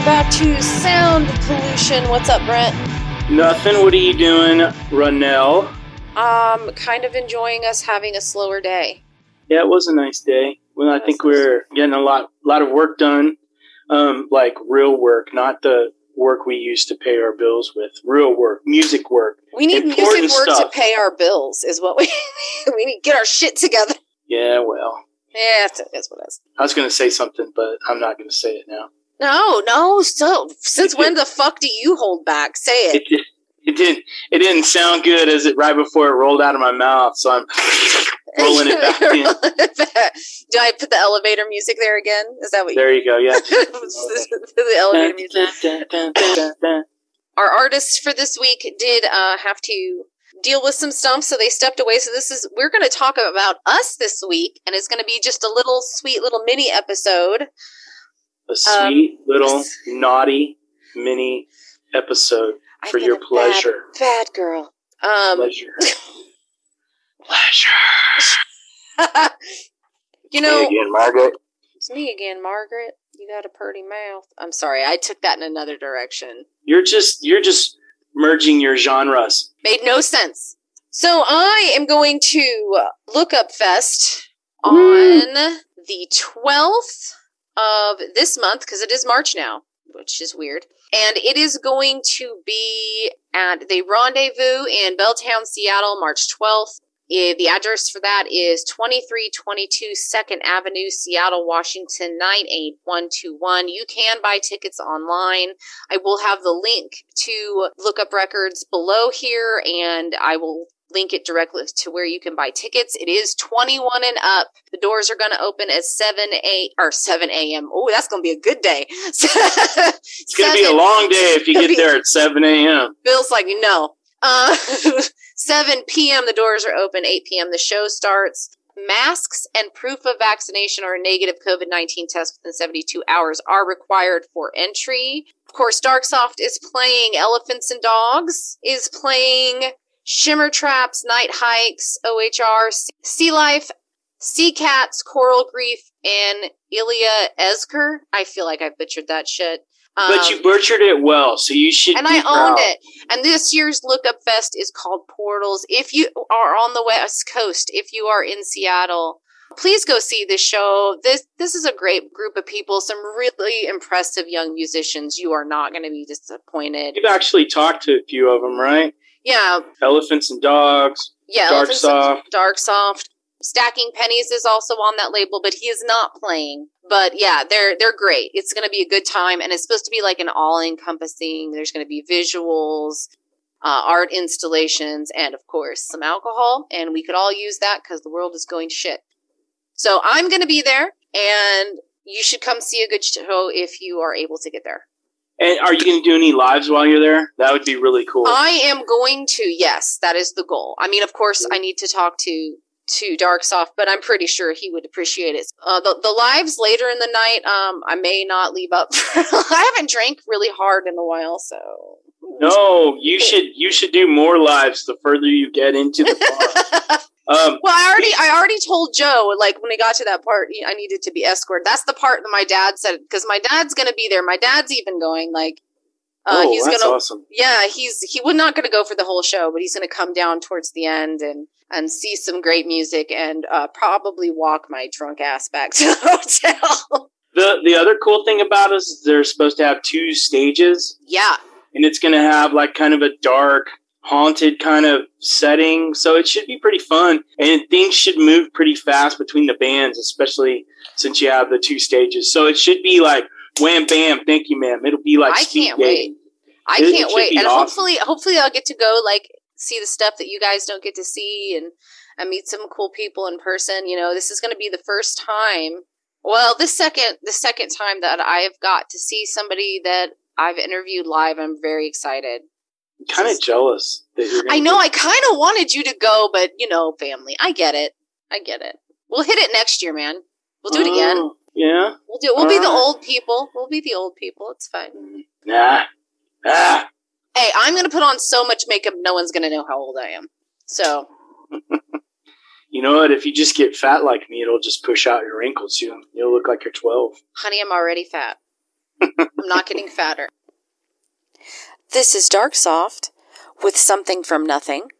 Welcome back to Sound Pollution. What's up, Brent? Nothing. What are you doing, Ranell? Um, kind of enjoying us having a slower day. Yeah, it was a nice day. Well, I think we're getting a lot, lot of work done. Um, like real work, not the work we used to pay our bills with. Real work, music work. We need music work stuff. to pay our bills, is what we we need to get our shit together. Yeah, well, Yeah, that's, it's what it is. I was going to say something, but I'm not going to say it now. No, no. So, since when the fuck do you hold back? Say it. It, it didn't. It didn't sound good as it right before it rolled out of my mouth. So I'm rolling it back in. Do I put the elevator music there again? Is that what you? There you go. Yeah. the elevator music. our artists for this week did uh, have to deal with some stuff, so they stepped away. So this is we're going to talk about us this week, and it's going to be just a little sweet little mini episode. A sweet Um, little naughty mini episode I've for your a bad- pleasure. bad, girl. Um, pleasure. pleasure. you know, me again, Margaret. it's me again, Margaret. You got a pretty mouth. I'm sorry, I took that in another direction. You're just you're just merging your genres. Made no sense. So I am going to look up Fest Woo. on the 12th of this month because it is March now, which is weird. And it is going to be at the Rendezvous in Belltown, Seattle, March 12th. Eh, The address for that is 2322 2nd Avenue, Seattle, Washington, 98121. You can buy tickets online. I will have the link to look up records below here and I will link it directly to where you can buy tickets. It is 21 and up. The doors are going to open at 7 a or 7 a.m. Oh, that's going to be a good day. It's gonna be a long day if you get there at seven a.m. Bill's like, no. Uh, 7 p.m. the doors are open. 8 p.m. the show starts. Masks and proof of vaccination or a negative COVID 19 test within 72 hours are required for entry. Of course, Darksoft is playing Elephants and Dogs, is playing Shimmer Traps, Night Hikes, OHR, Sea Life, Sea Cats, Coral Grief, and Ilya Esker. I feel like I butchered that shit. But Um, you butchered it well, so you should. and I owned proud. it. And this year's Lookup Fest is called Portals. If you are on the West Coast, if you are in Seattle, please go see this show. This this is a great group of people, some really impressive young musicians. You are not going to be disappointed. You've actually talked to a few of them, right? Yeah, Elephants and dogs. yeah. Dark Soft. Dark Soft. Stacking Pennies is also on that label, but he is not playing. But yeah, they're they're great. It's going to be a good time, and it's supposed to be like an all encompassing. There's going to be visuals, uh, art installations, and of course some alcohol. And we could all use that because the world is going to shit. So I'm going to be there, and you should come see a good show if you are able to get there. And are you going to do any lives while you're there? That would be really cool. I am going to. Yes, that is the goal. I mean, of course, I need to talk to to Darksoft, but I'm pretty sure he would appreciate it. Uh, the the lives later in the night, um, I may not leave up. I haven't drank really hard in a while, so no, you should you should do more lives the further you get into the bar. Um, Well, I already I already told Joe like when we got to that part I needed to be escorted. That's the part that my dad said because my dad's gonna be there. My dad's even going like uh, oh, he's that's gonna awesome. yeah he's he was not gonna go for the whole show, but he's gonna come down towards the end and and see some great music and uh, probably walk my drunk ass back to the hotel. The the other cool thing about us is they're supposed to have two stages, yeah, and it's going to have like kind of a dark, haunted kind of setting. So it should be pretty fun, and things should move pretty fast between the bands, especially since you have the two stages. So it should be like wham bam, thank you, ma'am. It'll be like I can't dating. I It- it can't should wait, and awesome. hopefully, hopefully, I'll get to go like see the stuff that you guys don't get to see, and I meet some cool people in person. You know, this is going to be the first time. Well, the second the second time that I have got to see somebody that I've interviewed live. I'm very excited. Kind of jealous that you're. I know I kind of wanted you to go, but you know, family. I get it. I get it. We'll hit it next year, man. We'll do it again. Oh, Yeah. We'll do. It. We'll be the old people. We'll be the old people. It's fine. Nah. Ah. Hey, I'm gonna put on so much makeup, no one's gonna know how old I am. So You know what? If you just get fat like me, it'll just push out your wrinkles. You you'll look like you're 12. honey, I'm already fat. I'm not getting fatter. This is Dark Soft with something from nothing.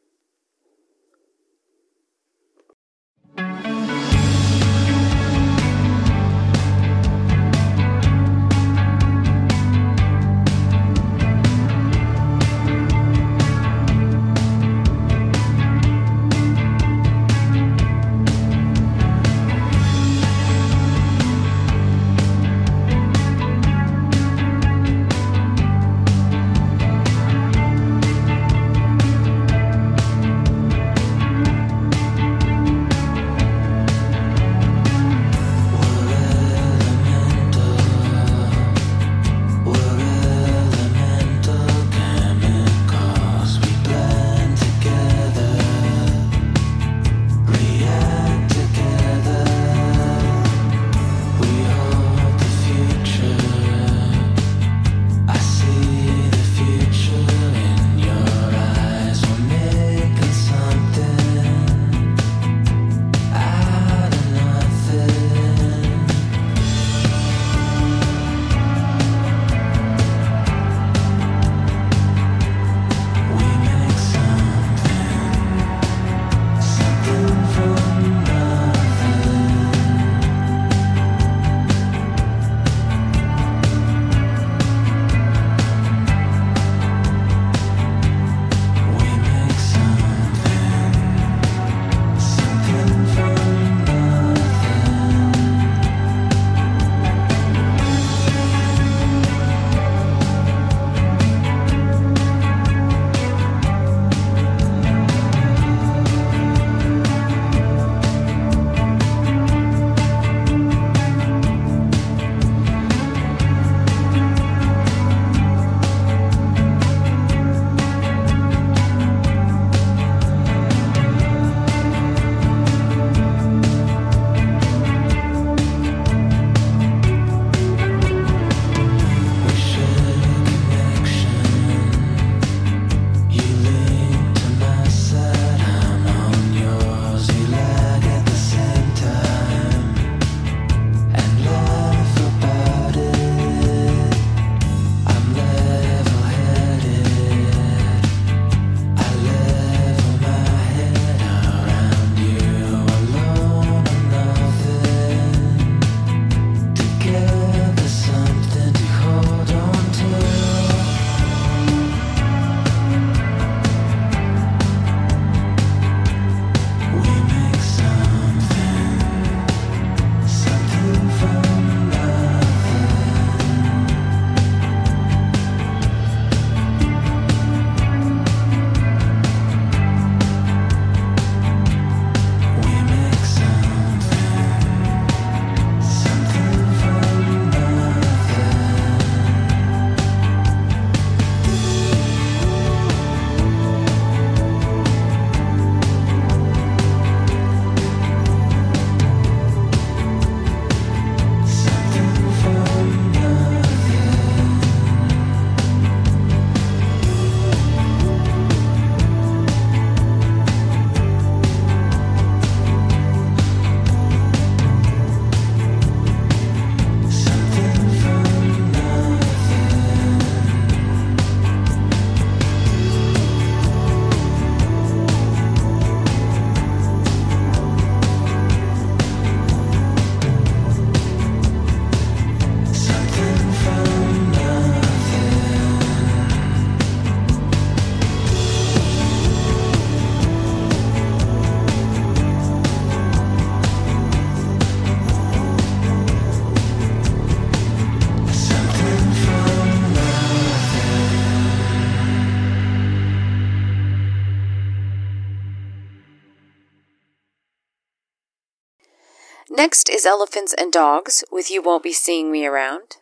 Is Elephants and Dogs with You Won't Be Seeing Me Around.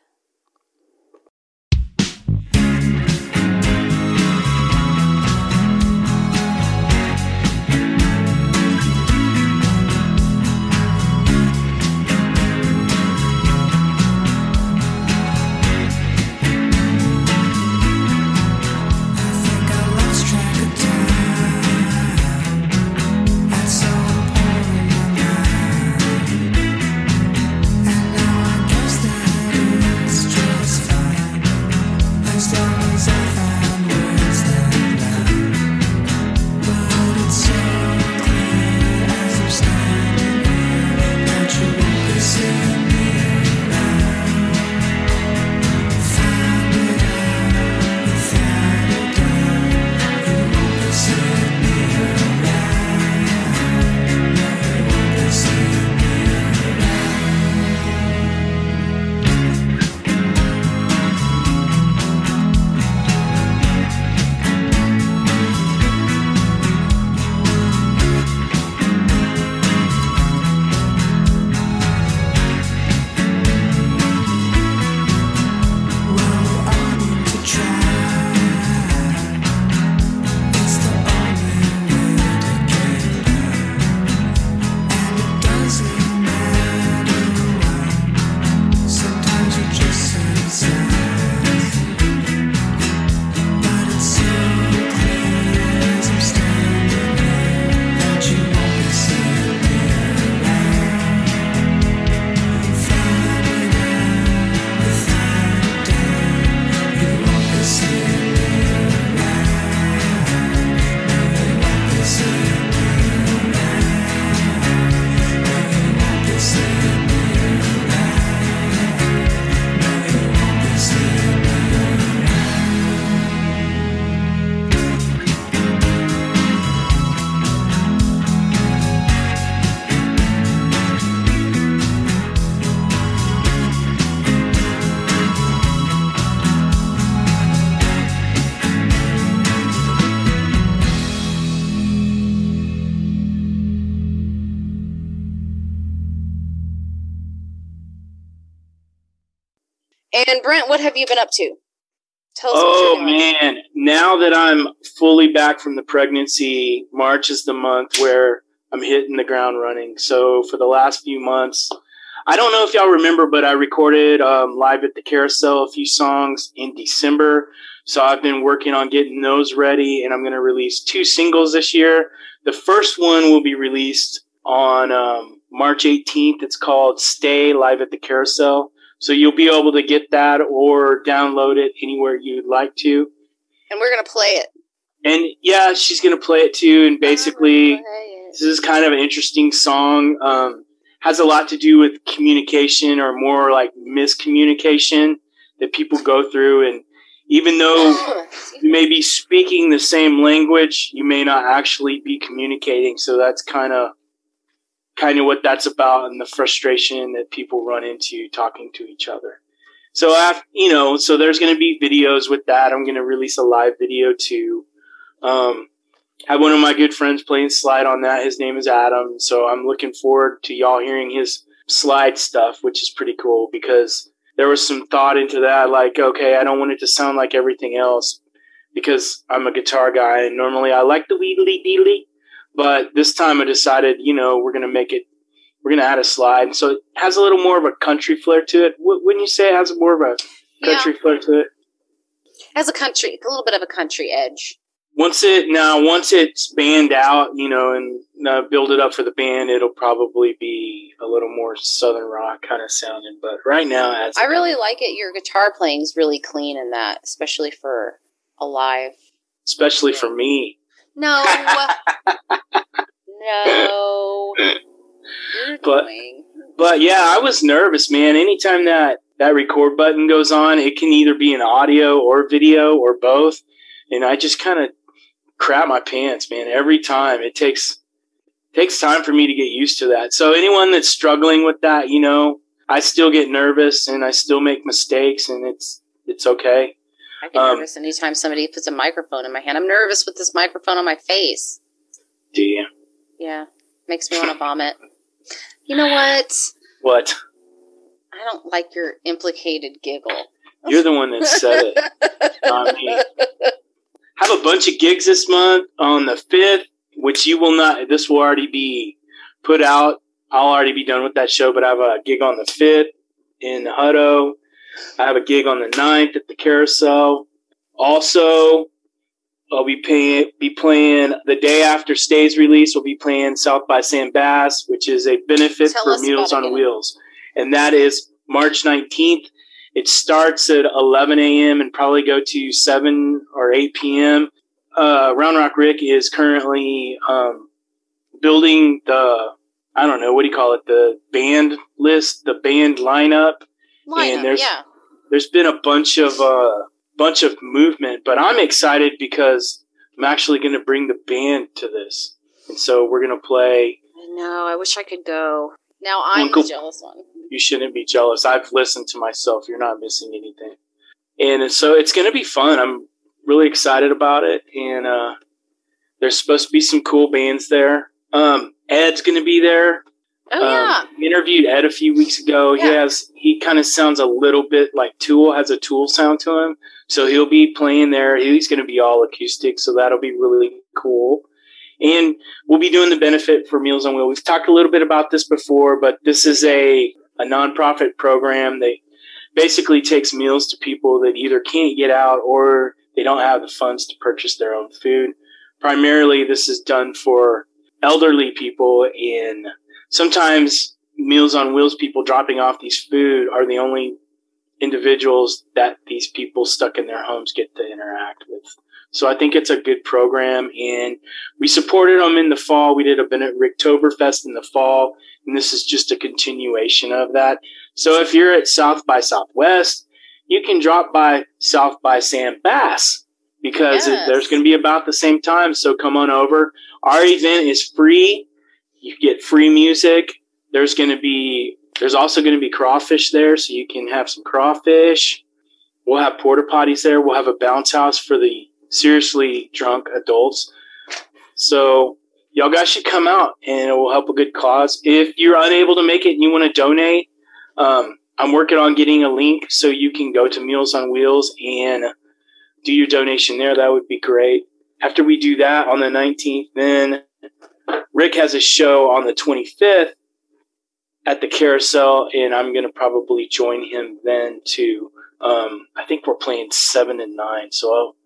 understand. Brent, what have you been up to? Tell us. Oh man, now that I'm fully back from the pregnancy, March is the month where I'm hitting the ground running. So for the last few months, I don't know if y'all remember, but I recorded um, live at the Carousel a few songs in December. So I've been working on getting those ready, and I'm going to release two singles this year. The first one will be released on um, March 18th. It's called Stay Live at the Carousel. So you'll be able to get that or download it anywhere you'd like to. And we're going to play it. And yeah, she's going to play it too. And basically, this is kind of an interesting song. Um, has a lot to do with communication or more like miscommunication that people go through. And even though you may be speaking the same language, you may not actually be communicating. So that's kind of kind of what that's about and the frustration that people run into talking to each other. So after, you know, so there's going to be videos with that. I'm going to release a live video too. Um, have one of my good friends playing slide on that. His name is Adam. So I'm looking forward to y'all hearing his slide stuff, which is pretty cool because there was some thought into that. Like, okay, I don't want it to sound like everything else because I'm a guitar guy and normally I like the weedly deedly. But this time I decided, you know, we're going to make it, we're going to add a slide. So it has a little more of a country flair to it. Wouldn't you say it has more of a country yeah. flair to it? Has a country, a little bit of a country edge once it now once it's banned out, you know, and uh, build it up for the band, it'll probably be a little more southern rock kind of sounding. But right now, as I really like it. Your guitar playing is really clean in that, especially for a live. Especially yeah. for me. No. no. but but yeah, I was nervous, man. Anytime that that record button goes on, it can either be an audio or video or both. And I just kind of crap my pants, man. Every time it takes takes time for me to get used to that. So anyone that's struggling with that, you know, I still get nervous and I still make mistakes, and it's it's okay. I get um, nervous anytime somebody puts a microphone in my hand. I'm nervous with this microphone on my face. Do you? Yeah, makes me want to vomit. You know what? What? I don't like your implicated giggle. You're the one that said it, me. have a bunch of gigs this month on the 5th, which you will not, this will already be put out. I'll already be done with that show, but I have a gig on the 5th in Hutto. I have a gig on the 9th at the Carousel. Also, I'll be paying, be playing the day after Stay's release. We'll be playing South by Sam Bass, which is a benefit Tell for Meals on Wheels, and that is March 19th it starts at 11 a.m. and probably go to 7 or 8 p.m. Uh, Round Rock Rick is currently um, building the I don't know what do you call it the band list, the band lineup, lineup and there's yeah. There's been a bunch of uh, bunch of movement, but I'm excited because I'm actually going to bring the band to this, and so we're going to play. I know. I wish I could go. Now I'm Uncle, the jealous one you shouldn't be jealous. I've listened to myself. You're not missing anything. And so it's going to be fun. I'm really excited about it. And uh, there's supposed to be some cool bands there. Um, Ed's going to be there. Oh yeah. Um, interviewed Ed a few weeks ago. Yeah. He has he kind of sounds a little bit like Tool has a Tool sound to him. So he'll be playing there. He's going to be all acoustic, so that'll be really cool. And we'll be doing the benefit for Meals on Wheels. We've talked a little bit about this before, but this is a a nonprofit program that basically takes meals to people that either can't get out or they don't have the funds to purchase their own food. Primarily, this is done for elderly people, and sometimes Meals on Wheels people dropping off these food are the only individuals that these people stuck in their homes get to interact with. So I think it's a good program, and we supported them in the fall. We did a Bennett Ricktoberfest in the fall, and this is just a continuation of that. So if you're at South by Southwest, you can drop by South by Sam Bass because yes. there's going to be about the same time. So come on over. Our event is free. You get free music. There's going to be there's also going to be crawfish there, so you can have some crawfish. We'll have porta potties there. We'll have a bounce house for the seriously drunk adults. So y'all guys should come out and it will help a good cause. If you're unable to make it and you want to donate, um, I'm working on getting a link so you can go to Meals on Wheels and do your donation there. That would be great. After we do that on the 19th, then Rick has a show on the 25th at the carousel, and I'm going to probably join him then too. Um, I think we're playing seven and nine, so I'll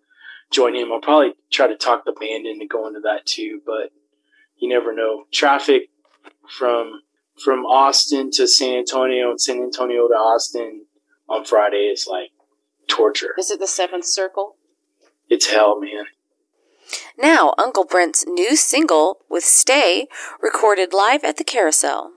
join him. I'll probably try to talk the band into going to that too, but you never know. Traffic from from Austin to San Antonio and San Antonio to Austin on Friday is like torture. Is it the seventh circle? It's hell, man. Now, Uncle Brent's new single with Stay, recorded live at the carousel.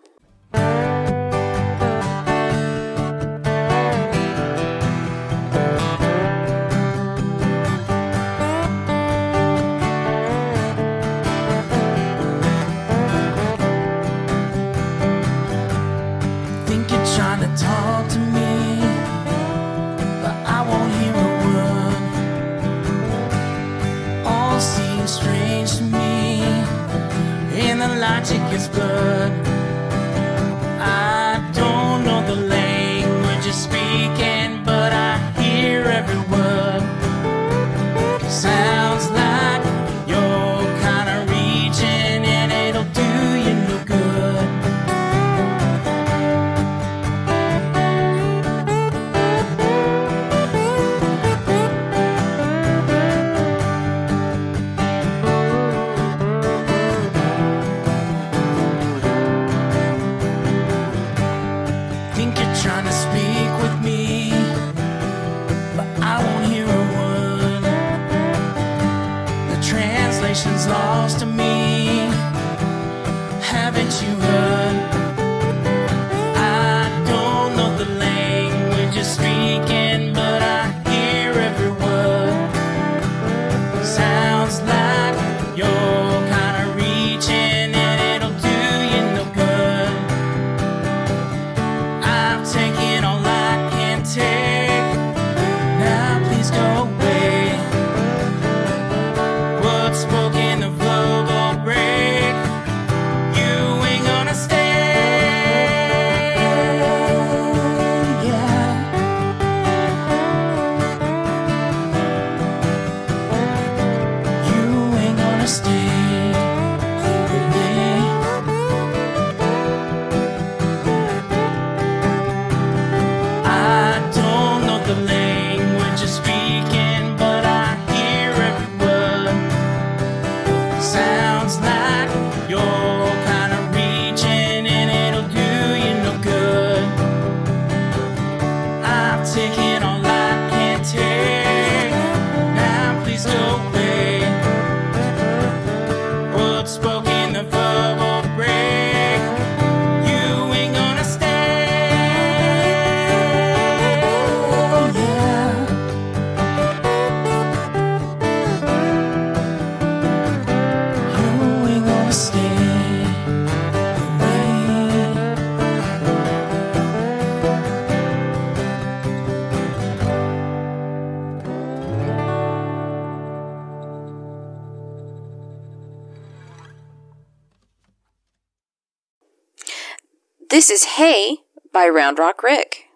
This is Hey by Round Rock Rick.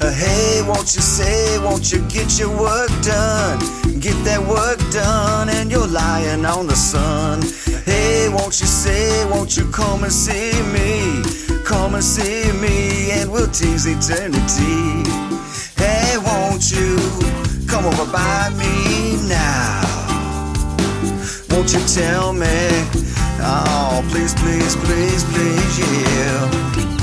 Uh, Hey, won't you say, won't you get your work done? Get that work done and you're lying on the sun. Hey, won't you say, won't you come and see me? Come and see me and we'll tease eternity. Hey, won't you come over by me now? Won't you tell me? Oh, please, please, please, please, yeah.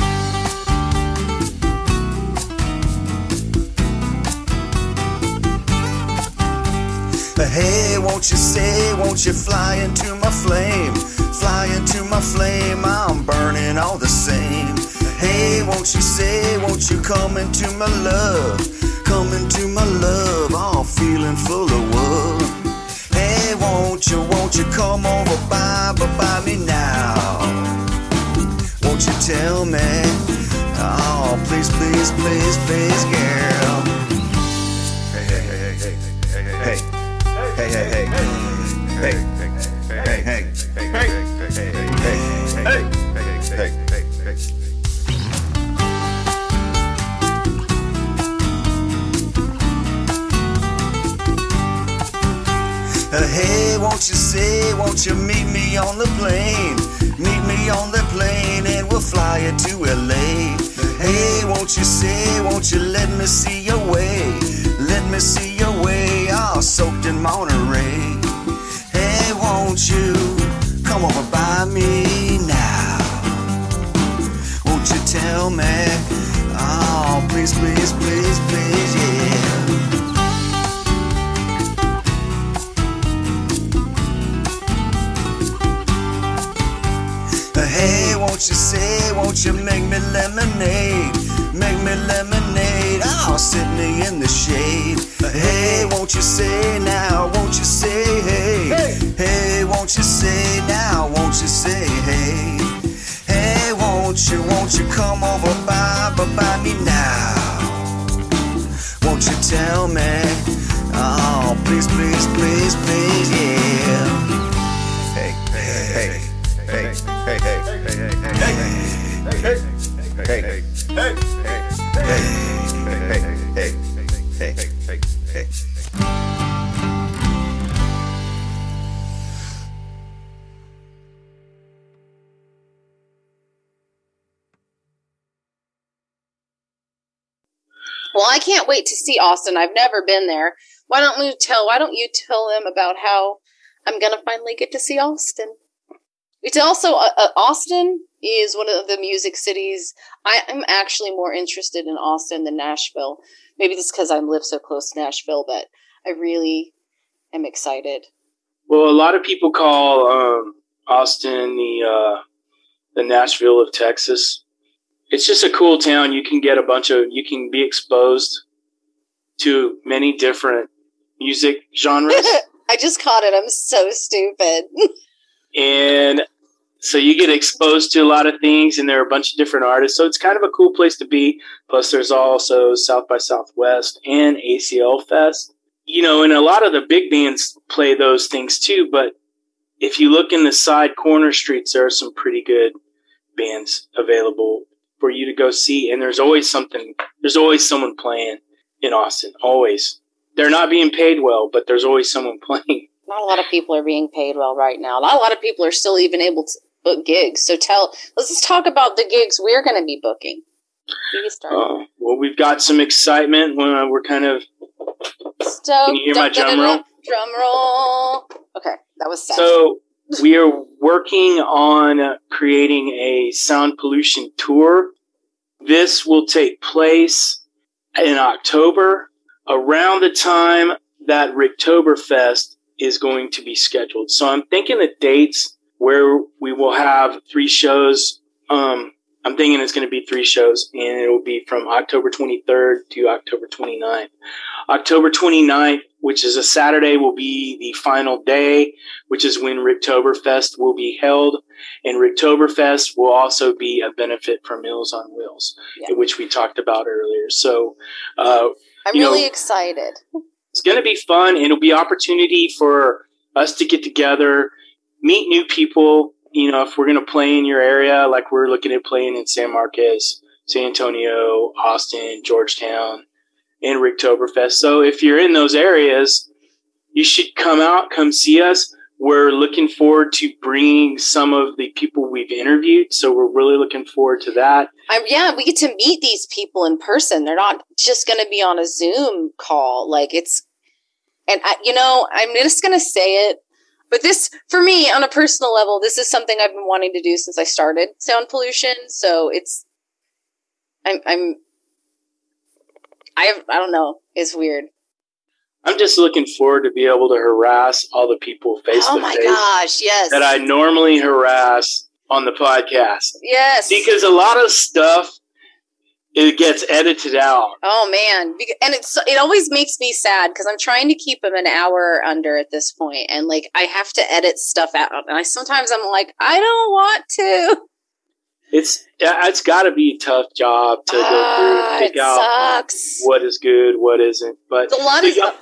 Hey, won't you say, won't you fly into my flame? Fly into my flame, I'm burning all the same. Hey, won't you say, won't you come into my love? Come into my love, all feeling full of love. Hey, won't you, won't you come over by, by, by me now? Won't you tell me? Oh, please, please, please, please, girl. Hey, hey, hey, hey, hey, hey, hey, hey, hey, hey, hey. Uh, hey, won't you say, won't you meet me on the plane? Meet me on the plane and we'll fly you to LA. Hey, won't you say, won't you let me see your way? Let me see your way, soaked in Monterey. Hey, won't you come over by me now? Won't you tell me? Oh, please, please, please, please, yeah. Hey, won't you say, won't you make me lemonade? Make me lemonade, oh, sit me in the shade. Hey, won't you say now, won't you say hey? Hey, won't you say now, won't you say hey? Hey, won't you, won't you come over by, by, by me now? Won't you tell me? Oh, please, please, please, please, yeah. Hey, hey, hey, hey, hey, hey, hey, hey, hey, hey, hey, hey, hey, hey, hey, hey. Well, I can't wait to see Austin. I've never been there. Why don't you tell? Why don't you tell them about how I'm gonna finally get to see Austin? It's also uh, uh, Austin is one of the music cities. I, I'm actually more interested in Austin than Nashville. Maybe it's because I live so close to Nashville, but I really am excited. Well, a lot of people call um, Austin the uh, the Nashville of Texas. It's just a cool town. You can get a bunch of you can be exposed to many different music genres, I just caught it. I'm so stupid. and so you get exposed to a lot of things. And there are a bunch of different artists, so it's kind of a cool place to be. Plus, there's also South by Southwest and ACL Fest. You know, and a lot of the big bands play those things too. But if you look in the side corner streets, there are some pretty good bands available for you to go see. And there's always something, there's always someone playing in Austin. Always. They're not being paid well, but there's always someone playing. Not a lot of people are being paid well right now. Not a lot of people are still even able to book gigs. So tell, let's just talk about the gigs we're going to be booking. Uh, well, we've got some excitement when uh, we're kind of. Stoked. can you hear my drum roll? Drum roll. Okay, that was sad. So we are working on creating a sound pollution tour. This will take place in October, around the time that Ricktoberfest is going to be scheduled. So I'm thinking the dates where we will have three shows. Um, I'm thinking it's going to be three shows, and it will be from October 23rd to October 29th. October 29th, which is a Saturday, will be the final day, which is when Ricktoberfest will be held. And Ricktoberfest will also be a benefit for Meals on Wheels, Yeah. which we talked about earlier. So, uh, I'm you know- really excited. it's going to be fun and it'll be opportunity for us to get together meet new people you know if we're going to play in your area like we're looking at playing in san marcos san antonio austin georgetown and ricktoberfest so if you're in those areas you should come out come see us we're looking forward to bringing some of the people we've interviewed so we're really looking forward to that I'm, yeah, we get to meet these people in person. They're not just going to be on a Zoom call. Like it's, and I, you know, I'm just going to say it, but this, for me, on a personal level, this is something I've been wanting to do since I started sound pollution. So it's, I'm, I'm, I, I don't know. It's weird. i'm just looking forward to be able to harass all the people face oh to my face gosh. Yes. that I normally harass on the podcast yes. because a lot of stuff it gets edited out. Oh man, and it's it always makes me sad because I'm trying to keep them an hour under at this point, and like I have to edit stuff out, and I sometimes I'm like I don't want to. It's it's got to be a tough job to go through Ah, and pick it out sucks. what is good, what isn't. But It's a lot of you know, stuff.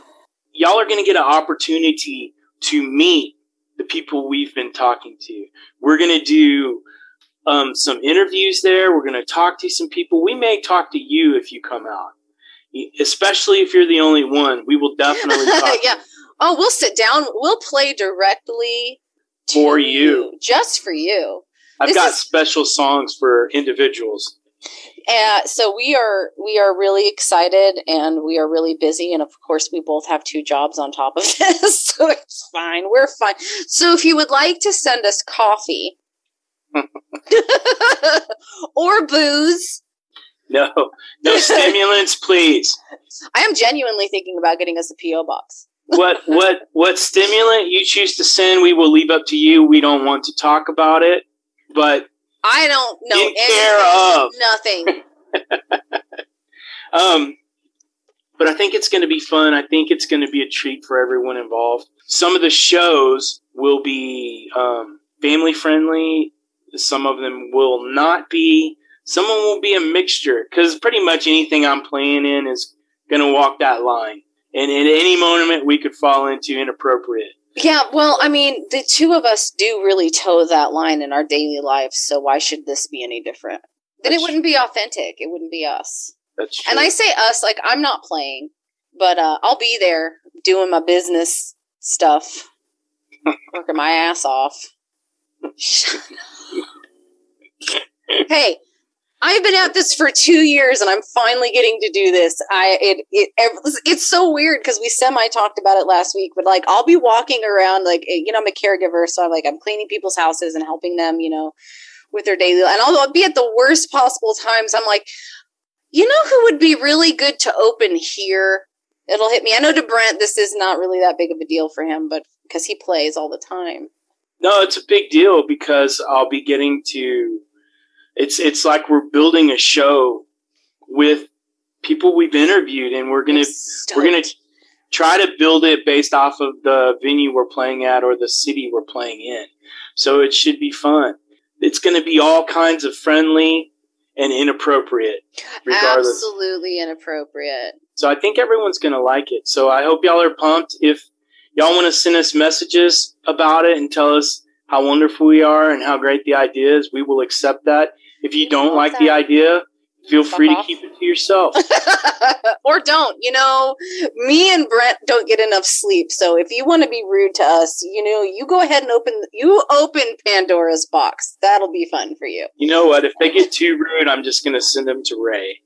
y'all are going to get an opportunity to meet the people we've been talking to. We're going to do um, some interviews there. We're going to talk to some people. We may talk to you if you come out, especially if you're the only one. We will definitely talk yeah. Oh, we'll sit down. We'll play directly For to you. just for you. I've This got is- special songs for individuals. Uh, so we are we are really excited and we are really busy and of course we both have two jobs on top of this so it's fine we're fine so if you would like to send us coffee or booze No, no stimulants, please. i am genuinely thinking about getting us a po box What what what stimulant you choose to send, we will leave up to you. We don't want to talk about it, but i don't know In care of. nothing Um, but I think it's going to be fun. I think it's going to be a treat for everyone involved. Some of the shows will be um, family friendly. Some of them will not be. Some of them will be a mixture because pretty much anything I'm playing in is going to walk that line. And at any moment, we could fall into inappropriate. yeah well i mean the two of us do really toe that line in our daily lives so why should this be any different then it wouldn't be authentic it wouldn't be us That's true. And I say us, like I'm not playing, but uh, I'll be there doing my business stuff, working my ass off. Hey, I've been at this for two years, and I'm finally getting to do this. I it it it's so weird because we semi talked about it last week, but like I'll be walking around like eh, you know I'm a caregiver, so I'm like I'm cleaning people's houses and helping them, you know, with their daily. And I'll, I'll be at the worst possible times. I'm like. You know who would be really good to open here? It'll hit me. I know to Brent, this is not really that big of a deal for him, but because he plays all the time. No, it's a big deal because I'll be getting to. It's it's like we're building a show with people we've interviewed, and we're gonna we're gonna try to build it based off of the venue we're playing at or the city we're playing in. So it should be fun. It's going to be all kinds of friendly and inappropriate, regardless. absolutely inappropriate. So I think everyone's going to like it. So I hope y'all are pumped. If y'all want to send us messages about it and tell us how wonderful we are and how great the idea is, we will accept that. If you don't like the idea, feel Fuck free to keep it to yourself. or don't. You know, me and Brent don't get enough sleep. So if you want to be rude to us, you know, you go ahead and open you open Pandora's box. That'll be fun for you. You know what? If they get too rude, I'm just going to send them to Ray.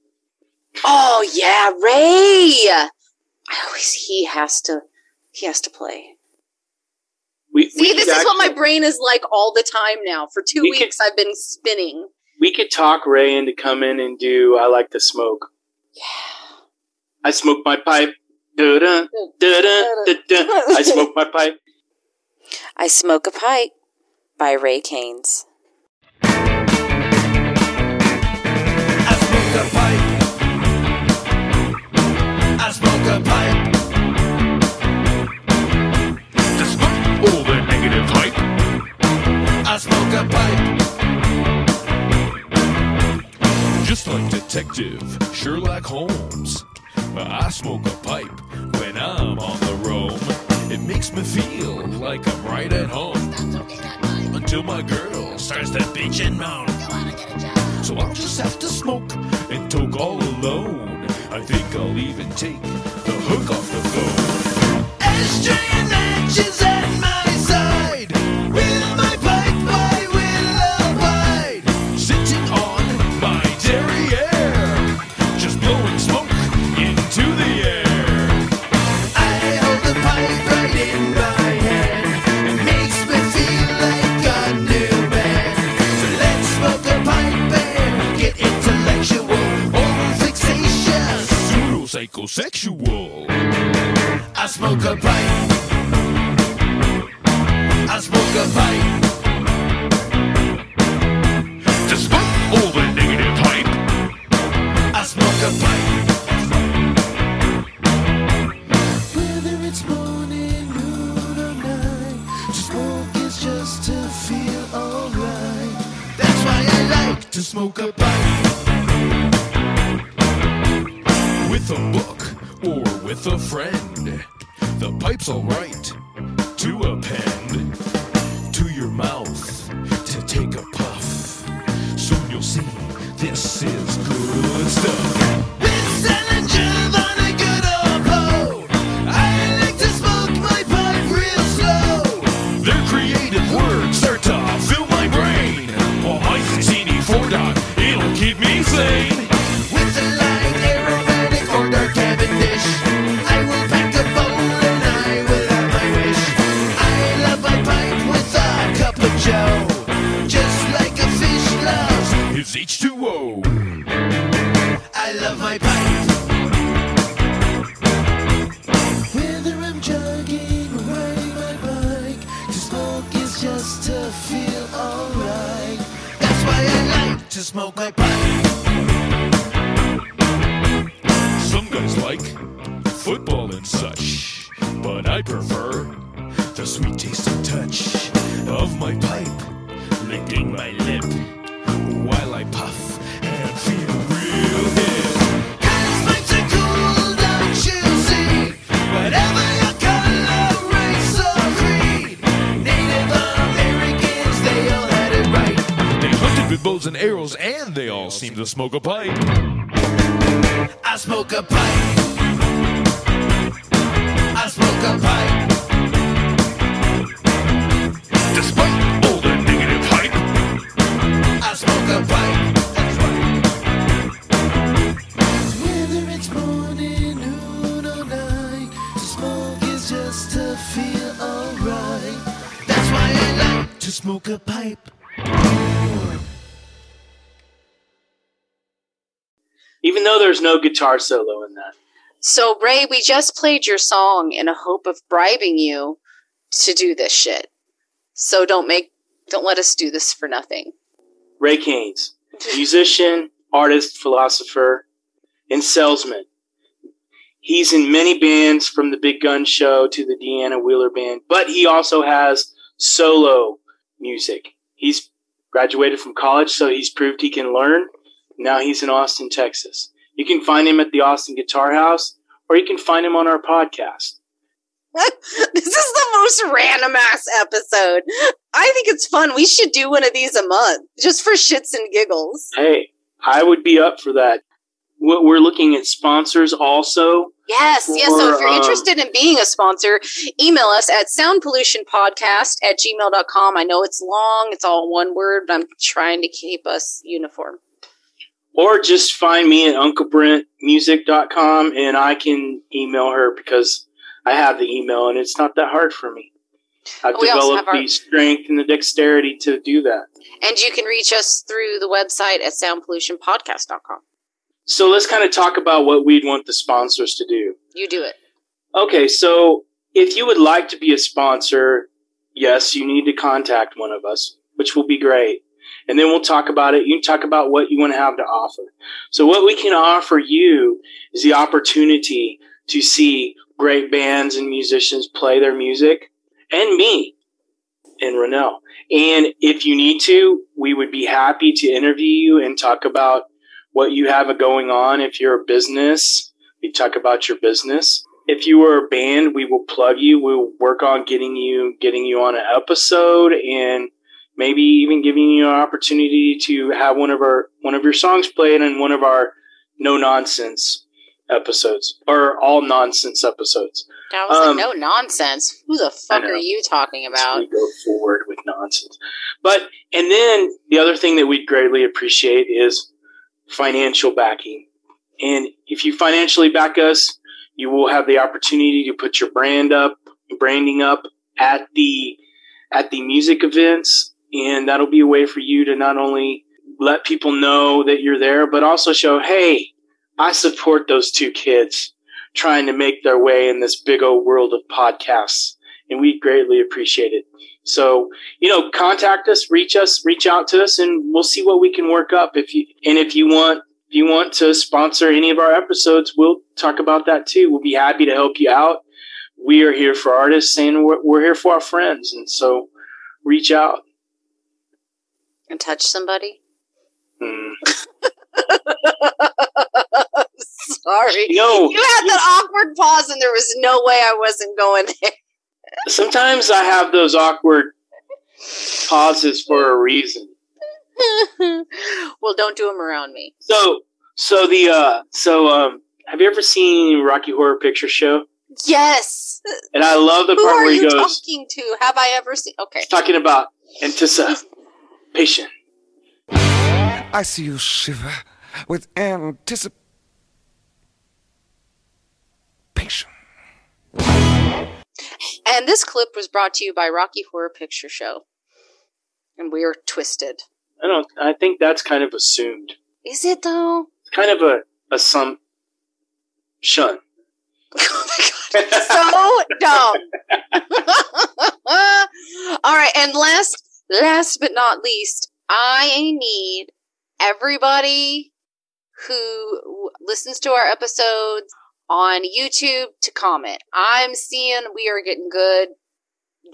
Oh yeah, Ray. I always he has to he has to play. We, we See, could this is what my brain is like all the time now. For two We could- weeks, I've been spinning. we could talk Ray into come in and do I like to smoke. Yeah. I smoke my pipe. Da-da, da-da, da-da. I smoke my pipe. I Smoke a Pipe by Ray Keynes. Like Detective Sherlock Holmes. I smoke a pipe when I'm on the roam. It makes me feel like I'm right at home. Until my girl starts to bitch and moan. So I'll just have to smoke and toke all alone. I think I'll even take the hook off the phone. Ashtray and smoke a pipe. I smoke a pipe. I smoke a pipe. Despite all the negative hype, I smoke a pipe. That's right. Whether it's morning, noon, or night, to smoke is just to feel alright. That's why I like to smoke a pipe. Even though there's no guitar solo in that. So, Ray, we just played your song in a hope of bribing you to do this shit. So don't make, don't let us do this for nothing. Ray Keynes, musician, artist, philosopher, and salesman. He's in many bands from the Big Gun Show to the Deanna Wheeler Band, but he also has solo music. He's graduated from college, so he's proved he can learn. Now he's in Austin, Texas. You can find him at the Austin Guitar House, or you can find him on our podcast. this is the most random ass episode. I think it's fun. We should do one of these a month just for shits and giggles. Hey, I would be up for that. We're we're looking at sponsors also. Yes, yes. So if you're um, interested in being a sponsor, email us at soundpollutionpodcast at gmail.com. I know it's long, it's all one word, but I'm trying to keep us uniform. Or just find me at unclebrentmusic.com and I can email her because I have the email and it's not that hard for me. I've We developed have our- the strength and the dexterity to do that. And you can reach us through the website at soundpollutionpodcast.com. So let's kind of talk about what we'd want the sponsors to do. You do it. Okay, so if you would like to be a sponsor, yes, you need to contact one of us, which will be great. And then we'll talk about it. You talk about what you want to have to offer. So what we can offer you is the opportunity to see great bands and musicians play their music and me and Renell. And if you need to, we would be happy to interview you and talk about what you have going on. If you're a business, we talk about your business if you were a band, we will plug you. We'll work on getting you getting you on an episode and maybe even giving you an opportunity to have one of our one of your songs played in one of our no nonsense episodes or all nonsense episodes. That was Um, like, no nonsense. Who the fuck are you talking about? we go forward with nonsense. But and then the other thing that we'd greatly appreciate is financial backing. And if you financially back us, you will have the opportunity to put your brand up, branding up at the at the music events, and that'll be a way for you to not only let people know that you're there, but also show, hey, I support those two kids trying to make their way in this big old world of podcasts, and we greatly appreciate it. So, you know, contact us, reach us, reach out to us, and we'll see what we can work up. If you and if you want if you want to sponsor any of our episodes, we'll talk about that too. We'll be happy to help you out. We are here for artists and we're, we're here for our friends. And so reach out. And touch somebody? Hmm. sorry. No, You had that awkward pause, and there was no way I wasn't going there. sometimes I have those awkward pauses for a reason. well, don't do them around me. So, so the uh, so um, have you ever seen Rocky Horror Picture Show? Yes. And I love the Who part where he you goes, talking to? Have I ever seen? Okay. he's talking about anticipation. I see you shiver with anticipation. And this clip was brought to you by Rocky Horror Picture Show. And we are twisted. I don't. I think that's kind of assumed. Is it though? It's kind of a assumption. Oh my god, so dumb. All right, and last last but not least, I need everybody who listens to our episodes on YouTube to comment. I'm seeing we are getting good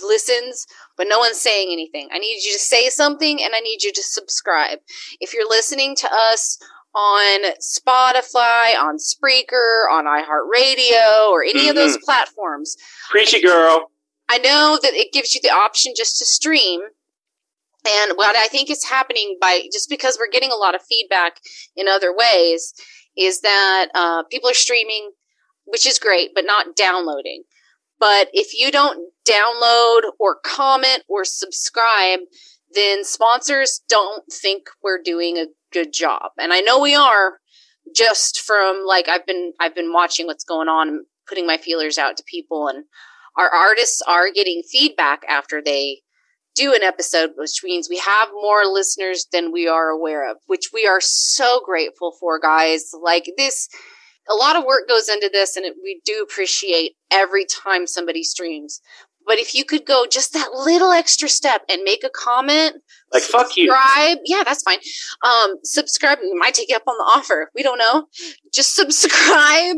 listens, but no one's saying anything. I need you to say something and I need you to subscribe. If you're listening to us on Spotify, on Spreaker, on iHeartRadio, or any of those mm-hmm. platforms, preachy girl. I know that it gives you the option just to stream. And what I think is happening by just because we're getting a lot of feedback in other ways is that uh, people are streaming, which is great, but not downloading. But if you don't download or comment or subscribe, then sponsors don't think we're doing a good job. And I know we are just from like I've been I've been watching what's going on and putting my feelers out to people and our artists are getting feedback after they do an episode, which means we have more listeners than we are aware of, which we are so grateful for, guys. Like this, a lot of work goes into this, and it, we do appreciate every time somebody streams. But if you could go just that little extra step and make a comment, Like fuck you. subscribe. Yeah, that's fine. Um, subscribe. We might take you up on the offer. We don't know. Just subscribe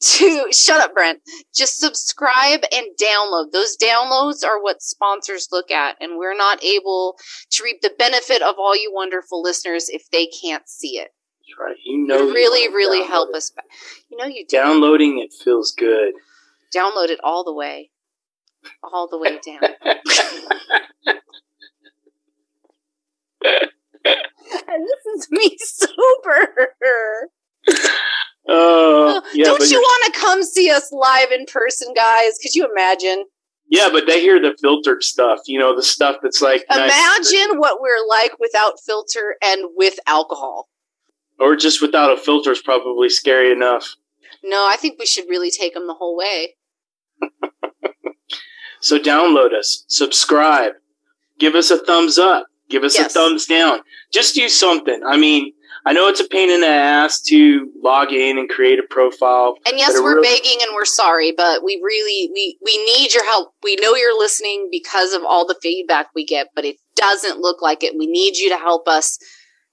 to shut up, Brent. Just subscribe and download. Those downloads are what sponsors look at, and we're not able to reap the benefit of all you wonderful listeners if they can't see it. That's right. You know. you really, really help it. us. back. You know, you do. Downloading it feels good. Download it all the way, all the way down. and this is me sober. Oh, yeah, Don't you want to come see us live in person, guys? Could you imagine? yeah, but they hear the filtered stuff. You know, the stuff that's like nice- Imagine what we're like without filter and with alcohol. or just without a filter is probably scary enough. No, I think we should really take them the whole way. So download us, subscribe, give us a thumbs up, give us Yes. a thumbs down. Just do something. I mean, I know it's a pain in the ass to log in and create a profile. And yes, we're really- begging and we're sorry, but we really we we need your help. We know you're listening because of all the feedback we get, but it doesn't look like it. We need you to help us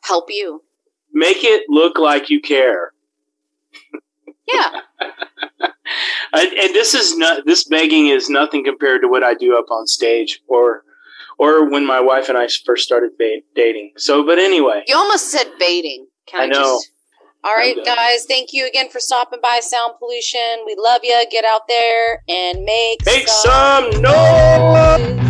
help you. Make it look like you care. Yeah. And, and this is not this begging is nothing compared to what I do up on stage or or when my wife and I first started ba- dating. So, but anyway, You almost said baiting. Can I, I know. Just... All right, guys. Thank you again for stopping by Sound Pollution. We love you. Get out there and make make some some noise.